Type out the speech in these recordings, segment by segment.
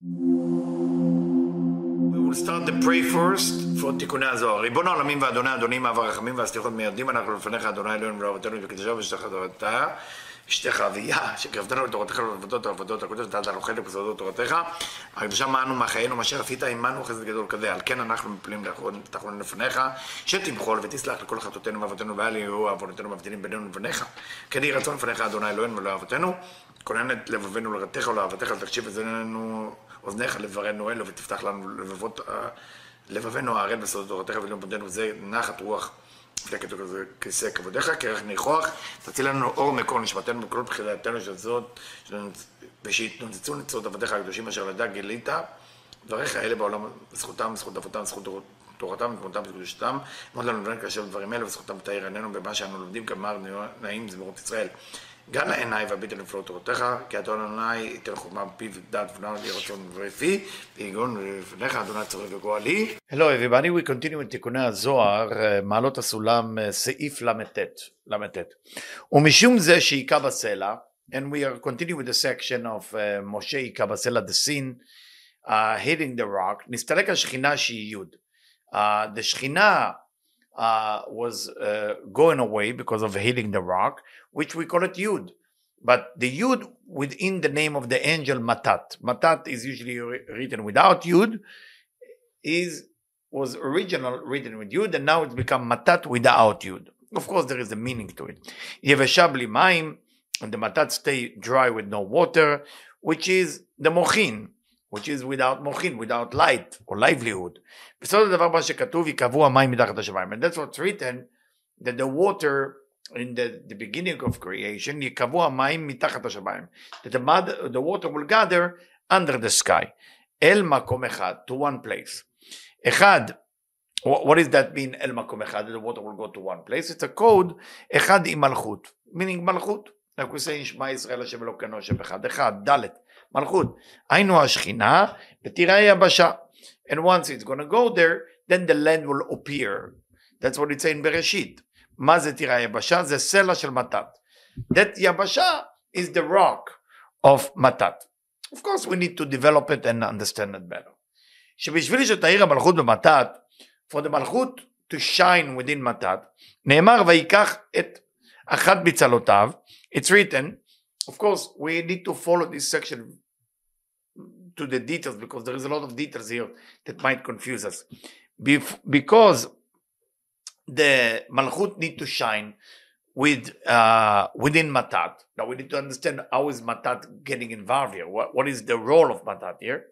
We start the pray first for תיקוני הזוהר. ריבון העולמים ואדוני אדונים אב הרחמים והסליחות מיידים אנחנו לפניך אדוני אלוהינו ולאבותינו וקדושה ושתך תורתה. אשתך אביה שקרבתנו לתורתך ולעבודות העבודות הקודש ונתת לנו חלק בסודות תורתך. הקדושה מענו מחיינו מה אשר עשית עמנו חסד גדול כזה. על כן אנחנו מפלים תחלון לפניך שתמחול ותסלח לכל חטאותינו ואבותינו ואל יהיו עוונותינו מבדילים בינינו לבניך כן יהי רצון לפניך אדוני אלוהינו ולאבותינו כונן את לבבינו לרתך ולאהבתך לתקשיב אזנינו אוזניך לברנו אלו ותפתח לנו לבבות לבבינו הערל בסודות תורתך ולאום בודנו זה נחת רוח. כתוב כזה כיסא כבודיך, כרך ניחוח, תציל לנו אור מקור נשמתנו בכל בחילתנו של זאת, ושיתנוצצו ניצות עבדיך הקדושים אשר לדע גילית, דבריך אלה בעולם, זכותם, זכות אבותם, זכות תורתם ותמותם וקדושתם, מאוד לנו לבן כאשר דברים אלה, וזכותם תאיר עינינו במה שאנו לומדים כמר נעים זמירות ישראל. גם לעיניי והביט אל תורתך, כי אדון אדוני ייתן חוכמה בפיו ודעת ונער לי רצון ורפי, ויגון לפניך אדוני צורך וגואלי. Hello everybody, we continue with תיקוני הזוהר, מעלות הסולם, סעיף ל"ט, ל"ט. ומשום זה שהיכה בסלע, and we are continuing with the section of uh, משה היכה בסלע, the sin, uh, hitting the rock, נסתלק השכינה שהיא יוד. Uh, the שכינה uh, was uh, going away because of hitting the rock, which we call it Yud. But the Yud within the name of the angel Matat. Matat is usually re- written without Yud, is was original written with Yud, and now it's become Matat without Yud. Of course, there is a meaning to it. Yeveshabli Maim, and the Matat stay dry with no water, which is the Mochin, which is without Mochin, without light or livelihood. And that's what's written, that the water in the, the beginning of creation, יקבעו המים מתחת השמיים. That the, mud, the water will gather under the sky. אל מקום אחד, to one place. אחד, what does that mean, אל מקום אחד, that the water will go to one place? It's a code, אחד עם מלכות, meaning מלכות. like we say, שמע ישראל השם אלוקינו השם אחד, אחד, ד' מלכות. היינו השכינה ותראה יבשה. And once it's going to go there, then the land will appear. That's what it's saying בראשית. מה זה תראה יבשה? זה סלע של מתת. That יבשה is the rock of מתת. Of course we need to develop it and understand it better. שבשביל שתאיר המלכות במתת, for the מלכות to shine within מתת, נאמר ויקח את אחת מצלותיו, it's written, of course we need to follow this section to the details because there is a lot of details here that might confuse us. Bef- because the Malchut need to shine with uh, within Matat. Now we need to understand how is Matat getting involved here. What, what is the role of Matat here?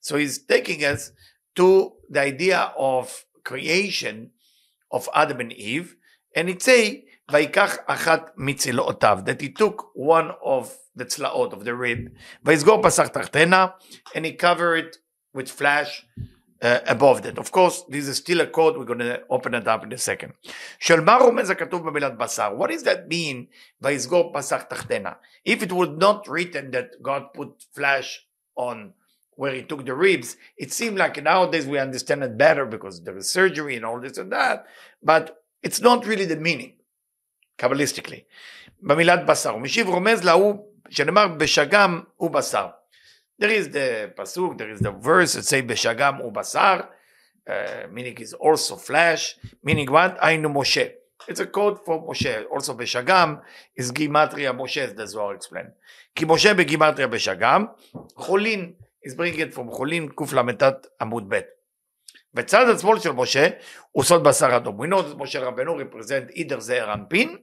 So he's taking us to the idea of creation of Adam and Eve, and it say Vaikach achat mitzilotav that he took one of the tzlaot of the rib, and he covered it with flesh uh, above that. Of course, this is still a code, we're going to open it up in a second. של מה רומז הכתוב במילת בשר? What does that mean, ויסגור פסח תחתנה? If it would not written that God put flash on where he took the ribs, it seemed like nowadays we understand it better because there is surgery and all this and that, but it's not really the meaning. קבליסטיקלי. במילת בשר. הוא משיב רומז להוא שנאמר בשגם הוא בשר. There is the pasuk, there is the verse that say בשגם הוא בשר, uh, meaning is also flesh, meaning what? היינו משה. It's a code for משה. Also בשגם is גימטריה משה, as the Zohar explained. כי משה בגימטריה בשגם, חולין is bringing it from חולין קל"ט עמוד ב'. וצד השמאל של משה הוא סוד בשר אדום. We know that משה רבנו represent either זעיר אנפין,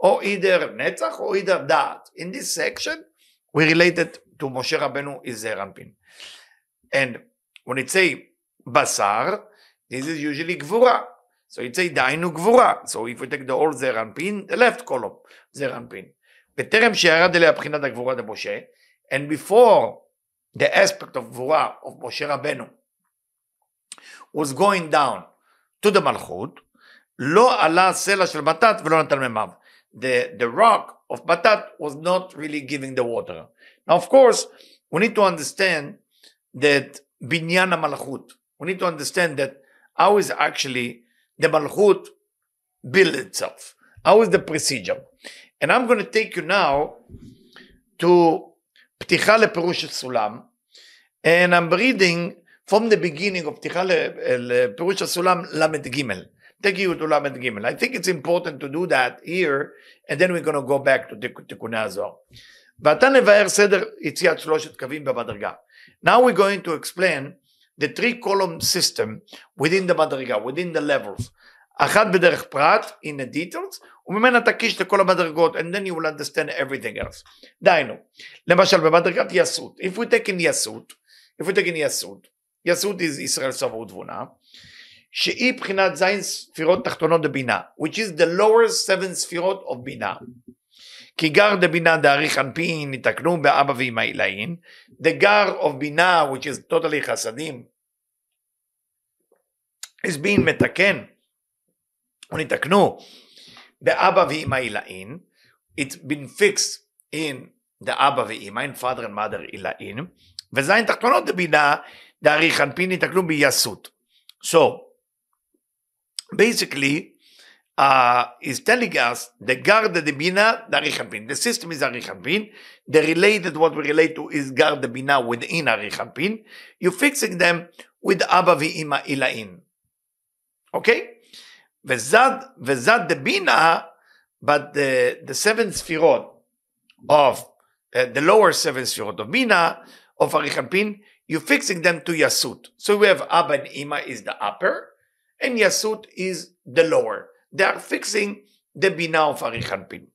או either נצח, או either דעת. In this section, we related to Moshe Rabbeinu is Zeir Anpin. And when it say Basar, this is usually Gvura. So it say Dainu Gvura. So if we take the old Zeir Anpin, the left column, Zeir Anpin. בטרם שירד אליה בחינת הגבורה למשה, and before the aspect of גבורה of משה רבנו was going down to the מלכות, לא עלה סלע של מתת ולא מימיו. The, the rock of Matat was not really giving the water. Now, of course, we need to understand that Binyana Malachut. We need to understand that how is actually the Malachut build itself? How is the procedure? And I'm going to take you now to Pticha lePerush Sulam, and I'm reading from the beginning of Pticha lePerush Sulam Lamed Gimel. ל"ג. תגיעו to ל"ג. I think it's important to do that here, and then we're going to go back to תיקוני הזוהר. ועתה נבהר סדר יציאת שלושת קווים במדרגה. Now we're going to explain the three column system within the מדרגה, within the levels. אחת בדרך פרט, in the details, וממנה תקיש לכל המדרגות, and then you will understand everything else. דהיינו, למשל במדרגת יסות, if we take in יסות, if we take in יסות, יסות is ישראל סבור ותבונה, שהיא בחינת זין ספירות תחתונות בבינה, which is the lower seven ספירות of בינה. כי גר דבינה דאריך אנפין, יתקנו באבא ואמא עילאין, the gar of בינה, which is totally חסדים, is being מתקן, ונתקנו באבא ואמא עילאין, it's been fixed in the אבא ואמא, in father and mother עילאין, וזין תחתונות דבינה דאריך אנפין, יתקנו ביסות. So, basically, uh, is telling us the Garda de Bina, the Arich Anpin. The system is Arich Anpin. The related, what we relate to is Garda Bina within Arich Anpin. You're fixing them with Abba V'ima Ilain. Okay? Vezad, Vezad de Bina, but the, the seven Sfirot of, uh, the lower seven Sfirot of Bina, of Arich Anpin, you're fixing them to Yasut. So we have Abba and Ima is the upper, and Yasut is the lower. They are fixing the Bina of Arich Anpin.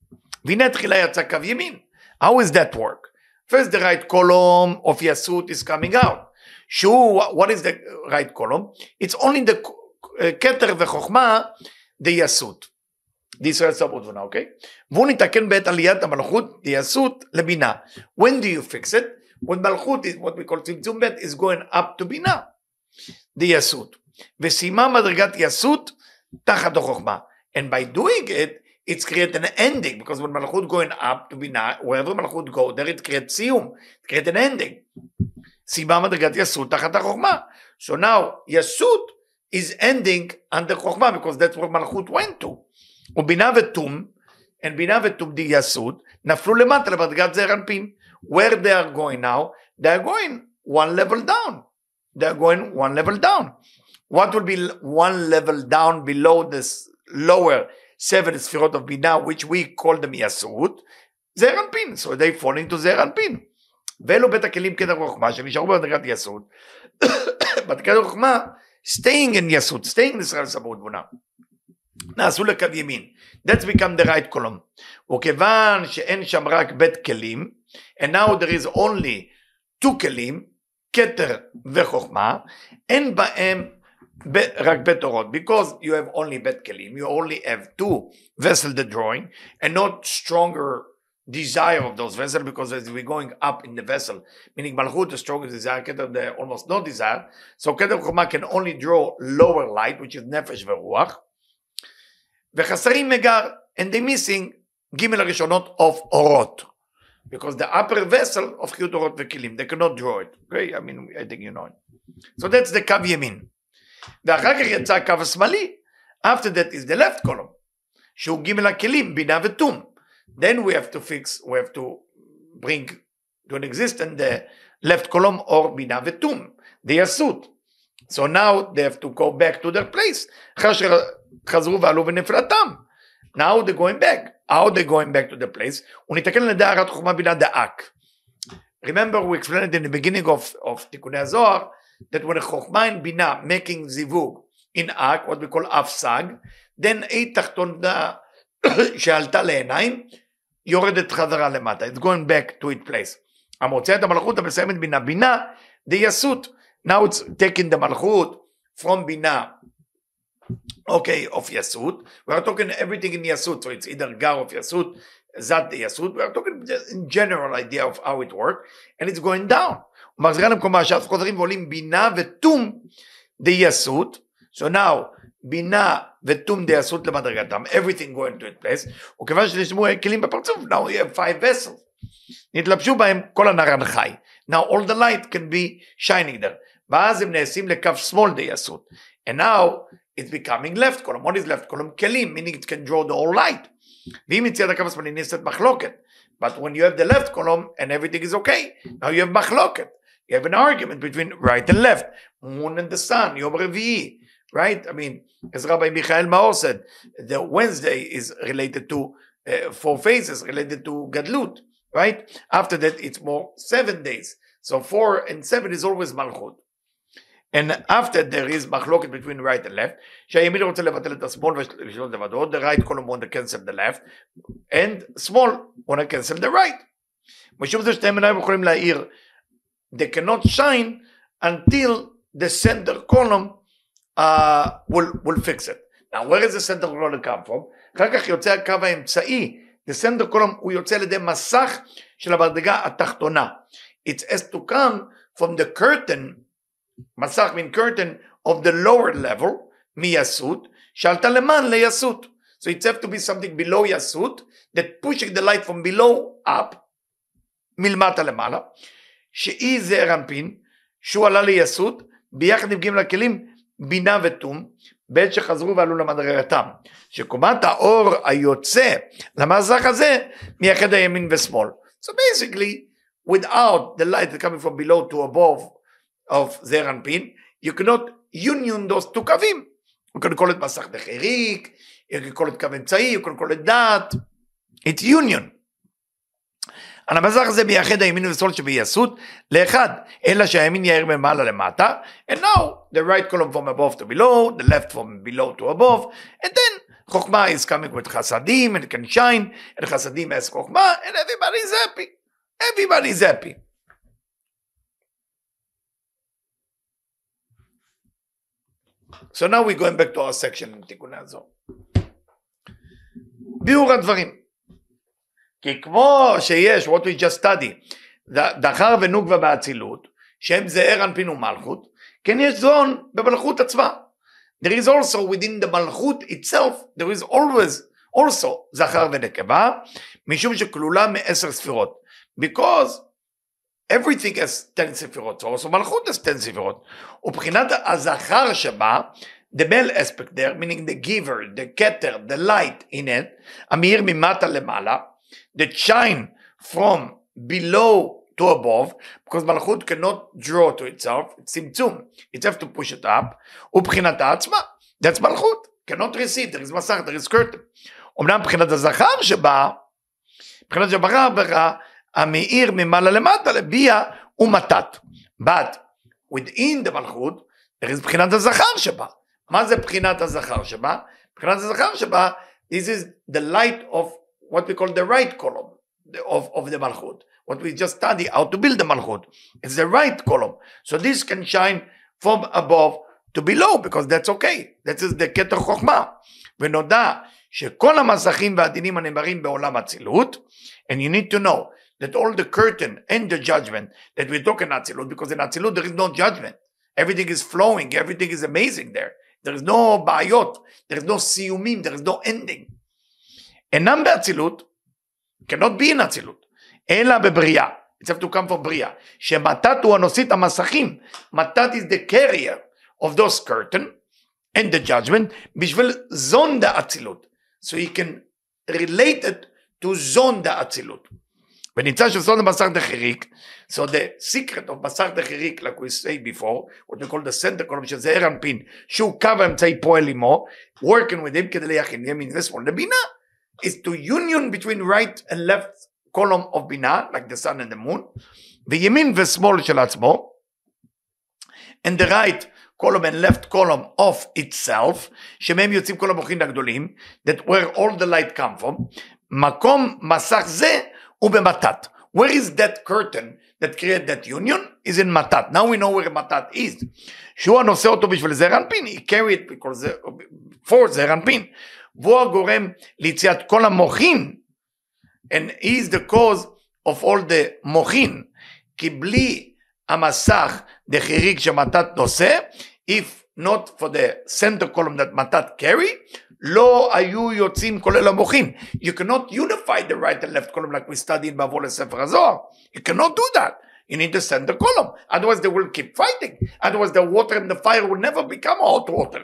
Vinatchila Yatza Kav Yamin. How is that work? First, the right column of Yasut is coming out. Sure, what is the right column? It's only the uh, Keter v'Chokhmah, the Yasut. דישראל סברות בנה, אוקיי? והוא נתקן בעת When do you fix it? When Malchut is, what we call Tzimtzum Bet is going up to Bina, the Yasut. יסות. וסיימה מדרגת יסות תחת החוכמה. And by doing it, it's create an ending because when Malchut going up to be not, wherever Malchut go, there it creates siyum, it create an ending. סיבה מדרגת יסות תחת החוכמה. So now יסות is ending under חוכמה because that's where מלכות went to. ובינה ותום, and בינה ותום די יסות, נפלו למטה למדרגת זעיר אנפין. Where they are going now, they are going one level down. They are going one level down. What will be one level down below this lower seven Sfirot of Binah, which we call them Yasut? Zeir Anpin. So they fall into Zeir Anpin. ואלו בית הכלים כדר חוכמה שנשארו במדרגת יסוד. מדרגת חוכמה, staying in יסוד, staying in ישראל סברות binah. נעשו לקו ימין. That's become the right column. וכיוון שאין שם רק בית כלים, and now there is only two כלים, כתר וחוכמה, אין בהם רק בית אורות, because you have only בית כלים, you only have two vessel the drawing, and not stronger desire of those vessels, because as we're going up in the vessel, meaning מלכות the strongest desire, כתב the almost no desire, so כתב חומה can only draw lower light, which is נפש ורוח, וחסרים מגר, and they missing ג' הראשונות of אורות. because the upper vessel of חיות אורות וכלים, they cannot draw it, okay? I mean, I think you know it. So that's the קו ימין. ואחר כך יצא הקו השמאלי, after that is the left column, שהוא ג' הכלים, בינה ותום. Then we have to fix, we have to bring to an existence the left column or בינה ותום, the יסות. So now they have to go back to their place, אחר שחזרו ועלו בנפלתם. Now they're going back. How they going back to the place? ונתקן על ידי הערת חוכמה בינה דאק. Remember we explained it in the beginning of, of תיקוני הזוהר, that when a חוכמה and בינה making זיווג in אק, what we call אף סג, then אי תחתונה שעלתה לעיניים, יורדת חזרה למטה. It's going back to its place. המוצא את המלכות המסיימת בינה. בינה, the יסות. Now it's taking the מלכות from בינה okay, of Yasut. We are talking everything in Yasut, so it's either Gar of Yasut, Zat the Yasut. We are talking in general idea of how it works, and it's going down. מחזירה למקומה שאף חוזרים ועולים בינה ותום דייסות, so now בינה ותום דייסות למדרגתם, everything going to its place, וכיוון שנשמעו כלים בפרצוף, now you have five vessels, נתלבשו בהם כל הנרן חי, now all the light can be shining there, ואז הם נעשים לקו שמאל דייסות, and now it's becoming left column, what is left column? כלים, meaning it can draw the whole light, ואם יציאת הקו השמאלי נעשית מחלוקת, But when you have the left column and everything is okay, now you have machloket. You have an argument between right and left, moon and the sun, Yom Revi'i, right? I mean, as Rabbi Michael Maor said, the Wednesday is related to uh, four phases, related to Gadlut, right? After that, it's more seven days. So four and seven is always Malchut. And after there is מחלוקת between right and left, שהימין רוצה לבטל את השמאל ולשלוט לבדו, the right column want to cancel the left, and שמאל want to cancel the right. משום זה שתי מנהלים יכולים להעיר, they cannot shine until the center column uh, will, will fix it. Now where is the center column come from? אחר כך יוצא הקו האמצעי, the center column הוא יוצא על ידי מסך של המדרגה התחתונה. It has to come from the curtain מסך mean curtain of the lower level, מיסות, שעלתה למען ליסות. So it's have to be something below יסות, that pushing the light from below up, מלמטה למעלה, שהיא זעיר אנפין, שהוא עלה ליסות, ביחד עם ג' הכלים, בינה ותום, בעת שחזרו ועלו למדרגתם. שקומת האור היוצא למסך הזה, מייחד הימין ושמאל. So basically, without the light coming from below to above, of זעיר אנפין, you cannot union those two קווים. You can call it מסך דחריק, you can call it קו אמצעי, you can call it דעת, it's union. על המסך הזה מייחד הימין ושמאל שביסות לאחד, אלא שהימין יאיר ממעלה למטה, and now the right column from above to below, the left from below to above, and then חוכמה is coming with חסדים, and can shine, and חסדים has חוכמה, and everybody is happy. Everybody is happy. So now we're going back to our section תיקוני הזוהר. ביאור הדברים. כי כמו שיש, what we just study, דחר ונוגבה באצילות, שהם זעיר אנפין ומלכות, כן יש זון במלכות עצמה. There is also within the מלכות itself, there is always also זכר ונקבה, משום שכלולה מעשר ספירות. Because everything has 10 ספירות, so also מלכות has 10 ספירות. ובחינת הזכר שבה, the male aspect there, meaning the giver, the keter, the light in it, המאיר ממטה למעלה, that shine from below to above, because מלכות cannot draw to itself, it's צמצום, it have to push it up, ובחינתה עצמה, that's מלכות, cannot receive, there is מסך, there is curtain. אמנם מבחינת הזכר שבה, מבחינת שברא ברא, המאיר ממעלה למטה לביאה ומתת. But within the מלכות, there is מבחינת הזכר שבה. מה זה בחינת הזכר שבה? בחינת הזכר שבה, this is the light of what we call the right column of, of the מלכות. What we just study, how to build the מלכות. It's the right column. So this can shine from above to below, because that's okay. That is the כתר חוכמה. ונודע שכל המסכים והדינים הנאמרים בעולם אצילות, and you need to know that all the curtain and the judgment that we talk in Atzilut, because in Atzilut there is no judgment. Everything is flowing, everything is amazing there. There is no בעיות, there is no סיומים, there is no ending. אינם באצילות, cannot be in אצילות, אלא בבריאה. It's have to בריאה. שמתת הוא הנושאת המסכים. מתת is the carrier of those curtain and the judgment, בשביל זון דאצילות. So he can relate it to זון דאצילות. ונמצא שסוד הבשר דחיריק, so the secret of בשר דחיריק, like we say before, what we call the center column, שזה ער אנפין, שהוא קו האמצעי פועל עמו, working with him כדי ליחין ימין ושמאל לבינה, is to union between right and left column of בינה, like the sun and the moon, וימין ושמאל של עצמו, and the right column and left column of itself, שמהם יוצאים כל המוחין הגדולים, that where all the light come from, מקום מסך זה ובמתת. Where is that curtain that create that union? Is in מתת. Now we know where מתת is. שהוא הנושא אותו בשביל זעיר אנפין, he carry it because for זעיר אנפין. והוא הגורם ליציאת כל המוחין, and he is the cause of all the מוחין. כי בלי המסך דחיריק שמתת נושא, if not for the center column that מתת carry, לא היו יוצאים כולל המוחין. You cannot unify the right and left column like we studied בעבור לספר הזוהר. You cannot do that. You need the center column. Otherwise they will keep fighting. Otherwise the water and the fire will never become hot water.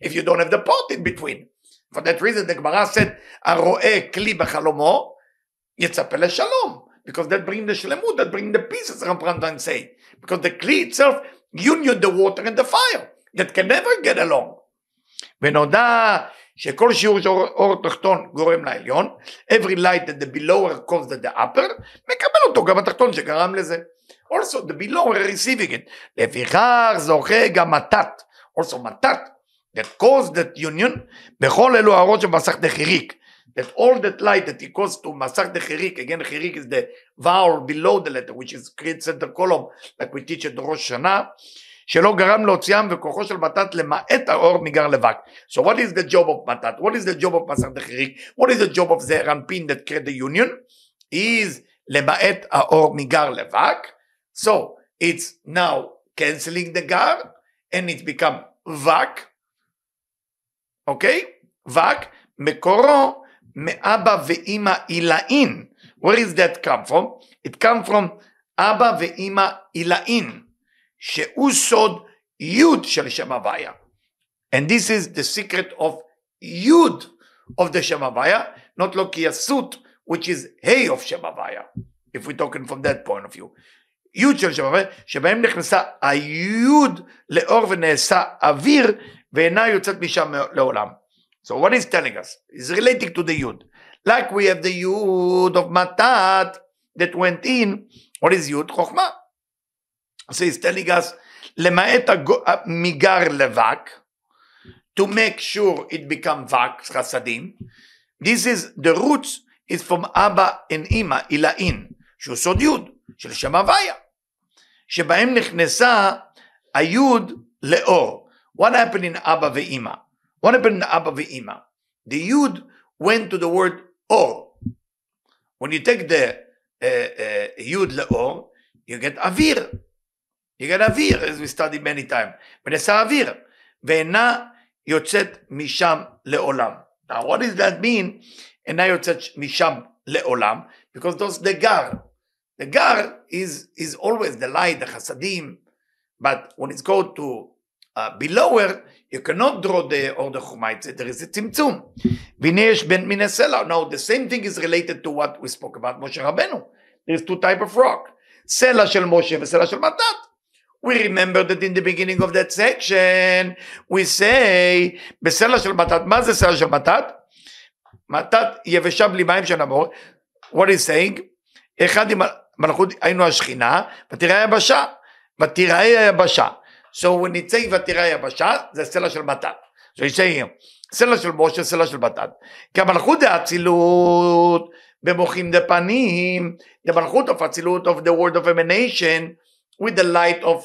If you don't have the pot in between. For that reason the Gemara said, הרואה כלי בחלומו, יצפה לשלום. Because that bring the shlemut, that bring the peace, as Rambam say. Because the kli itself union the water and the fire, that can never get along. ונודע שכל שיעור של אור תחתון גורם לעליון, every light that the below causes the upper, מקבל אותו גם התחתון שגרם לזה. Also the below are receiving it. לפיכך זוכה גם מתת, also מתת, that caused that union, בכל אלו האורות שבמסך דחיריק. That all that light that equals to מסך דחיריק, again חיריק is the vowel below the letter, which is create center column, like we teach את ראש שנה. שלא גרם להוציאם וכוחו של מתת למעט האור מגר לבק. So what is the job of מתת? What is the job of מסך דחיריק? What is the job of the רנפין that create the union? is למעט האור מגר לבק. So it's now canceling the gar and it become vak. אוקיי? Okay? vak מקורו מאבא ואימא עילאין. Where is that come from? It come from אבא ואימא עילאין. שהוא סוד יוד של שם הוויה. And this is the secret of יוד of the שם הוויה, not לא כי הסות, which is ה' of שם הוויה, if we're talking from that point of view. יוד של שם הוויה, שבהם נכנסה היוד לאור ונעשה אוויר, ואינה יוצאת משם לעולם. So what is telling us? is relating to the yud. Like we have the yud of matat that went in. What is yud? Chokhmah. So he's telling us, למעט מיגר לבק, to make sure it become vak, חסדים. This is, the roots is from אבא and אמא, עילאין, שהוא סוד יוד, של שם הוויה, שבהם נכנסה היוד לאור. What happened in אבא ואמא? What happened in אבא ואמא? The yud went to the word or. When you take the uh, uh, yud לאור, you get אוויר. יגאל אוויר, as we study many times, ונעשה אוויר, ואינה יוצאת משם לעולם. Now what does that mean? אינה יוצאת משם לעולם, because those the gar. The gar is, is always the light, the chasadim, but when it's go to uh, belower, you cannot draw the or the chumait, there is a tzimtzum. והנה יש בין מיני סלע. Now the same thing is related to what we spoke about משה רבנו. There's two type of rock. סלע של משה וסלע של מתת. we remember that in the beginning of that section we say בסלע של מתת, מה זה סלע של מתת? מתת יבשה בלי מים של נמור, what is saying? אחד עם מלכות היינו השכינה, ותראה היבשה, ותראה היבשה. So when it say ותראה היבשה, זה סלע של מתת. So you say here, סלע של משה, סלע של מתת. כי המלכות זה אצילות, במוחים דפנים, the מלכות of אצילות of the word of emanation, with the light of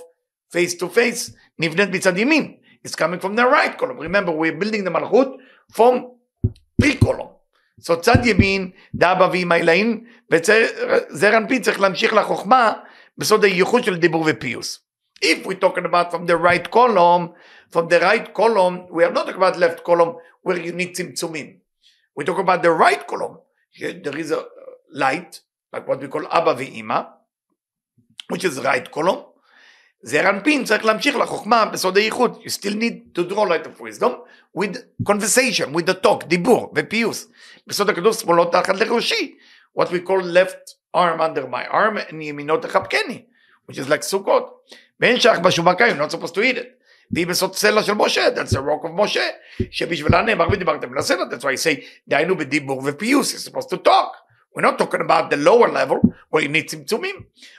face to face, נבנית מצד ימין. It's coming from the right column. Remember, we're building the מלכות from three column. So צד ימין, דאבא ואמא אלוהים, וזרע אנפין צריך להמשיך לחוכמה בסוד הייחוד של דיבור ופיוס. If we're talking about from the right column, from the right column, we are not talking about left column where you need צמצומים. We talk about the right column. There is a light, like what we call אבא ואמא, which is right column. Zeir Anpin צריך להמשיך לחוכמה בסודי ייחוד. You still need to draw light of wisdom with conversation, with the talk, דיבור ופיוס. בסוד הכדור שמאלו תחת לראשי. What we call left arm under my arm and ימינו תחבקני. which is like סוכות. ואין שייך בשומקה, you're not supposed to eat it. והיא בסוד סלע של משה, that's the rock of משה, שבשבילה נאמר ודיברתם לסלע, that's why I say, דהיינו בדיבור ופיוס, you're supposed to talk. We're not talking about the lower level, where you need צמצומים.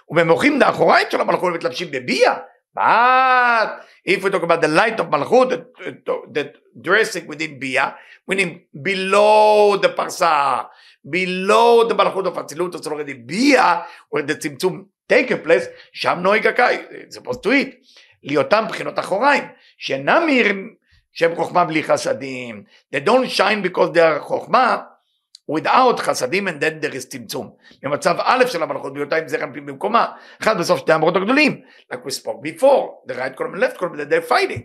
ובמוחים דאחוריים של המלכות מתלבשים בביאה. But if we talk about the light of מלכות, that, that dressing within ביאה, meaning below the פרסה, below the מלכות of אצילות, אז already ביאה, where the צמצום take a place, שם נוהג הקאי, it's supposed to eat. להיותם בחינות אחוריים, שאינם מאירים שהם חוכמה בלי חסדים. They don't shine because they are חוכמה, without חסדים and then there is צמצום. במצב א' של המלכות בהיותה עם זרע אנפין במקומה, אחד בסוף שתי המרות הגדולים, like we spoke before, the right column and left column, that they're fighting.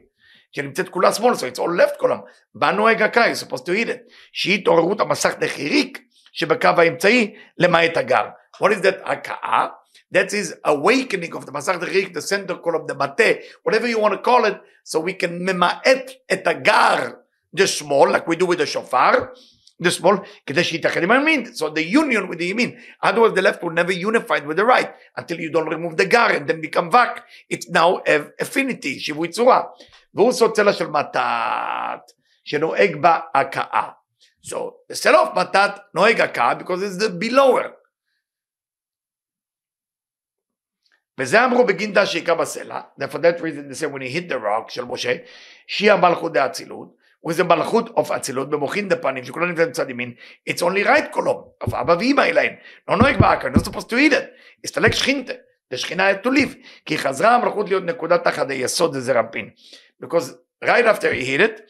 שנמצאת כולה שמאל, so it's all left column. בה נוהג הקאי, supposed to eat it, שהיא התעוררות המסך דחיריק שבקו האמצעי למעט הגר. What is that הקאה? That is awakening of the מסך דחיריק, the center column, the מטה, whatever you want to call it, so we can ממעט את הגר, the small, like we do with the shofar, the small, כדי שיתאחד עם הימין. So the union with the ימין. Otherwise the left will never unified with the right until you don't remove the gar and then become vak. It's now affinity, שיווי צורה. והוא סוצלה של מתת, שנוהג בה הכאה. So the cell of מתת נוהג הכאה because it's the belower. וזה אמרו בגינדה שהיכה בסלע, for that reason they say when he hit the rock של משה, שהיא המלכות דאצילות, וזה מלכות of אצילות במוחין דפנים שכולם נמצאים בצד ימין, it's only right קולום, of אבא ואמא אליהן, לא נוהג באקר, not supposed to eat it, הסתלק שכינתה, לשכינה to live, כי חזרה המלכות להיות נקודה תחת היסוד הזה רמפין, because right after he hit it,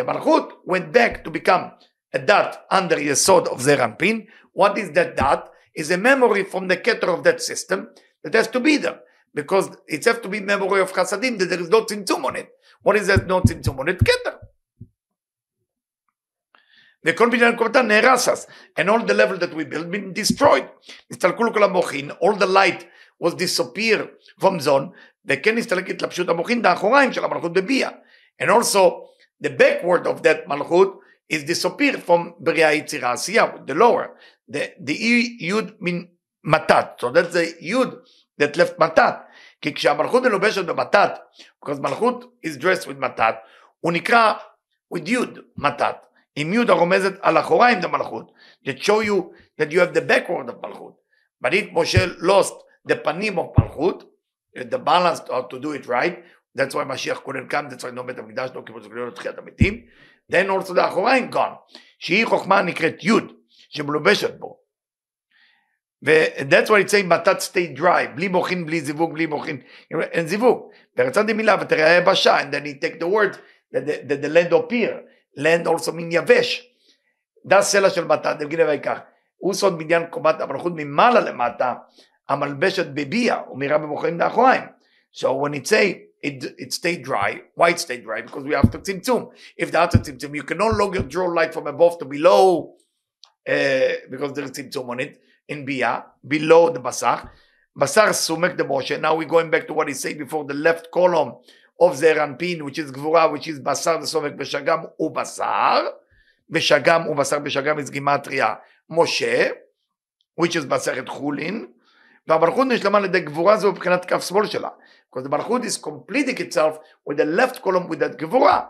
the מלכות went back to become a dot under יסוד of זה רמפין, what is that dot? is a memory from the keter of that system, It has to be there because it has to be memory of Chasadim that there is no tzimtzum on it. What is that no tzimtzum on it? Keter. וכל בניין קומתה נהרס אז, and all the level that we built been destroyed. הסתלקו כל המוחין, all the light was disappear from zone, וכן הסתלק התלבשות המוחין דאחוריים של המלכות בביאה. And also, the backward of that מלכות is disappeared from בריאה יצירה עשייה, the lower. The, the יוד מן מתת. So that's the יוד that left מתת. כי כשהמלכות מלובשת במתת, because מלכות is dressed with מתת, הוא נקרא with יוד מתת. עם יוד הרומזת על אחוריים המלכות. that show you that you have the backward of מלכות. But if משה lost the פנים of מלכות, the balance to do it right, that's why משיח כהן קם, that's why no בית המקדש, לא קיבוץ גלויות לתחיית המתים, then also the אחוריים gone, שהיא חוכמה נקראת יוד, שמלובשת בו. ו-that's why it's saying מתת stay dry, בלי מוחין, בלי זיווג, בלי מוחין, אין זיווג. ורצה דמילה ותראה היבשה, and then he take the word that the, that the land appear, land also mean יבש. זה הסלע של מתת, נגיד ויקח. הוא סוד בניין קומת המלכות ממעלה למטה, המלבשת בביאה, ומירה במוחין לאחוריים. So when it say it, it stayed dry, why it stayed dry? Because we have to tzimtzum. If the after tzimtzum, you can no longer draw light from above to below, uh, because there is tzimtzum on it. in Bia, below the Basar. Basar Sumek the Moshe. Now we're going back to what he said before the left column of Zeranpin, which is Gvura, which is the Beshagam U Basar. Beshagam U Basar Beshagam is Gimatria Moshe, which is Baseret Chulin. והמלכות נשלמה על ידי גבורה זו מבחינת כף שמאל שלה. because the מלכות is completing itself with the left column with that גבורה.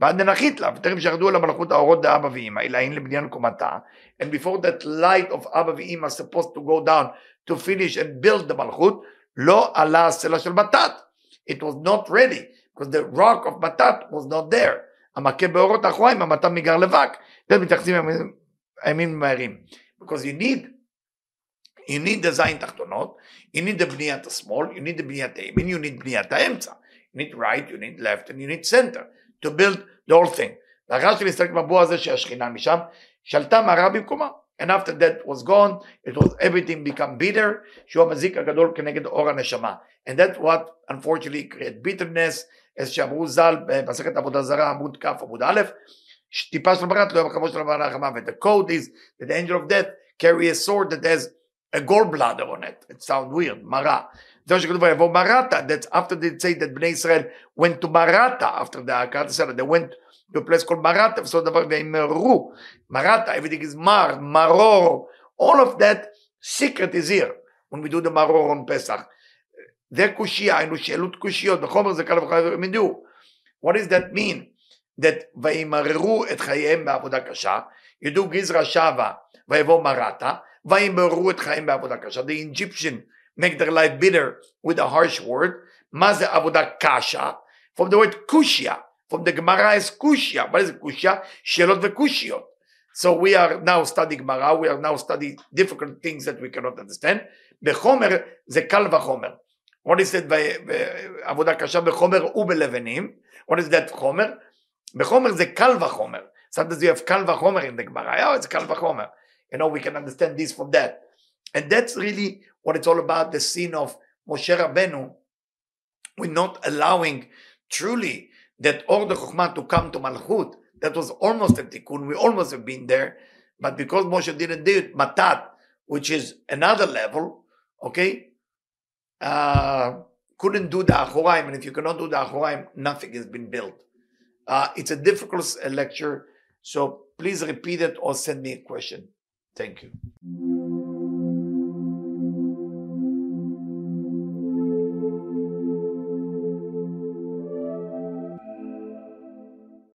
ועד ננחית לה, וטרם שירדו אל המלכות האורות דאבא ואמא, אלא אין לבניין קומתה. And before that light of אבא ואמא supposed to go down to finish and build the מלכות, לא עלה הסלע של מתת. It was not ready, because the rock of מתת was not there. המכה באורות האחוריים, המתת מגר לבק. זה מתייחסים הימים מהרים. Because you need you need design תחתונות, you need the בניית השמאל, you need the בניית הימין, you need בניית האמצע. You need right, you need left, and you need center. to build the whole thing. לאחר שנסתלק מבוע הזה שהשכינה משם, שלטה מערה במקומה. And after that was gone, it was everything become bitter, שהוא המזיק הגדול כנגד אור הנשמה. And that's what unfortunately create bitterness, as שאמרו ז"ל במסכת עבודה זרה עמוד כ' עמוד א', טיפה של ברת לא יהיה בכבוד של המערה החמה, the code is that the angel of death carry a sword that has a gallbladder on it. It sounds weird, מרה. זה מה שכתוב ויבוא מרתה, that's after they say that בני ישראל went to מרתה, after the הקראת הסלע, they went to a place called מרתה, בסופו של דבר וימרו, מרתה, everything is מר, מרור, all of that secret is here, when we do the מרור on פסח. זה קושייה, היינו שאלות קושיות, בחומר זה קל וחייב הם ידעו. What does that mean? that וימררו את חייהם בעבודה קשה, ידעו גזרא שווה ויבוא מרתה, וימררו את חייהם בעבודה קשה. The Egyptian make their life bitter with a harsh word. Maze avodah kasha, from the word kushia, From the Gemara is Kushia. What is it, Shelot v'kushiyot. So we are now studying Gemara. We are now studying difficult things that we cannot understand. Bechomer the kal Homer. What is it by Avodah Kasha bechomer ubelevenim? What is that Homer? Bechomer the kal Homer. Sometimes you have kal Homer in the Gemara. Oh, it's kal Homer. You know, we can understand this from that. And that's really what it's all about, the sin of Moshe Rabbeinu. We're not allowing truly that all the Chokhmah to come to Malchut. That was almost a tikkun. We almost have been there. But because Moshe didn't do it, Matat, which is another level, okay, uh, couldn't do the Achoraim. And if you cannot do the Achoraim, nothing has been built. Uh, it's a difficult lecture. So please repeat it or send me a question. Thank you.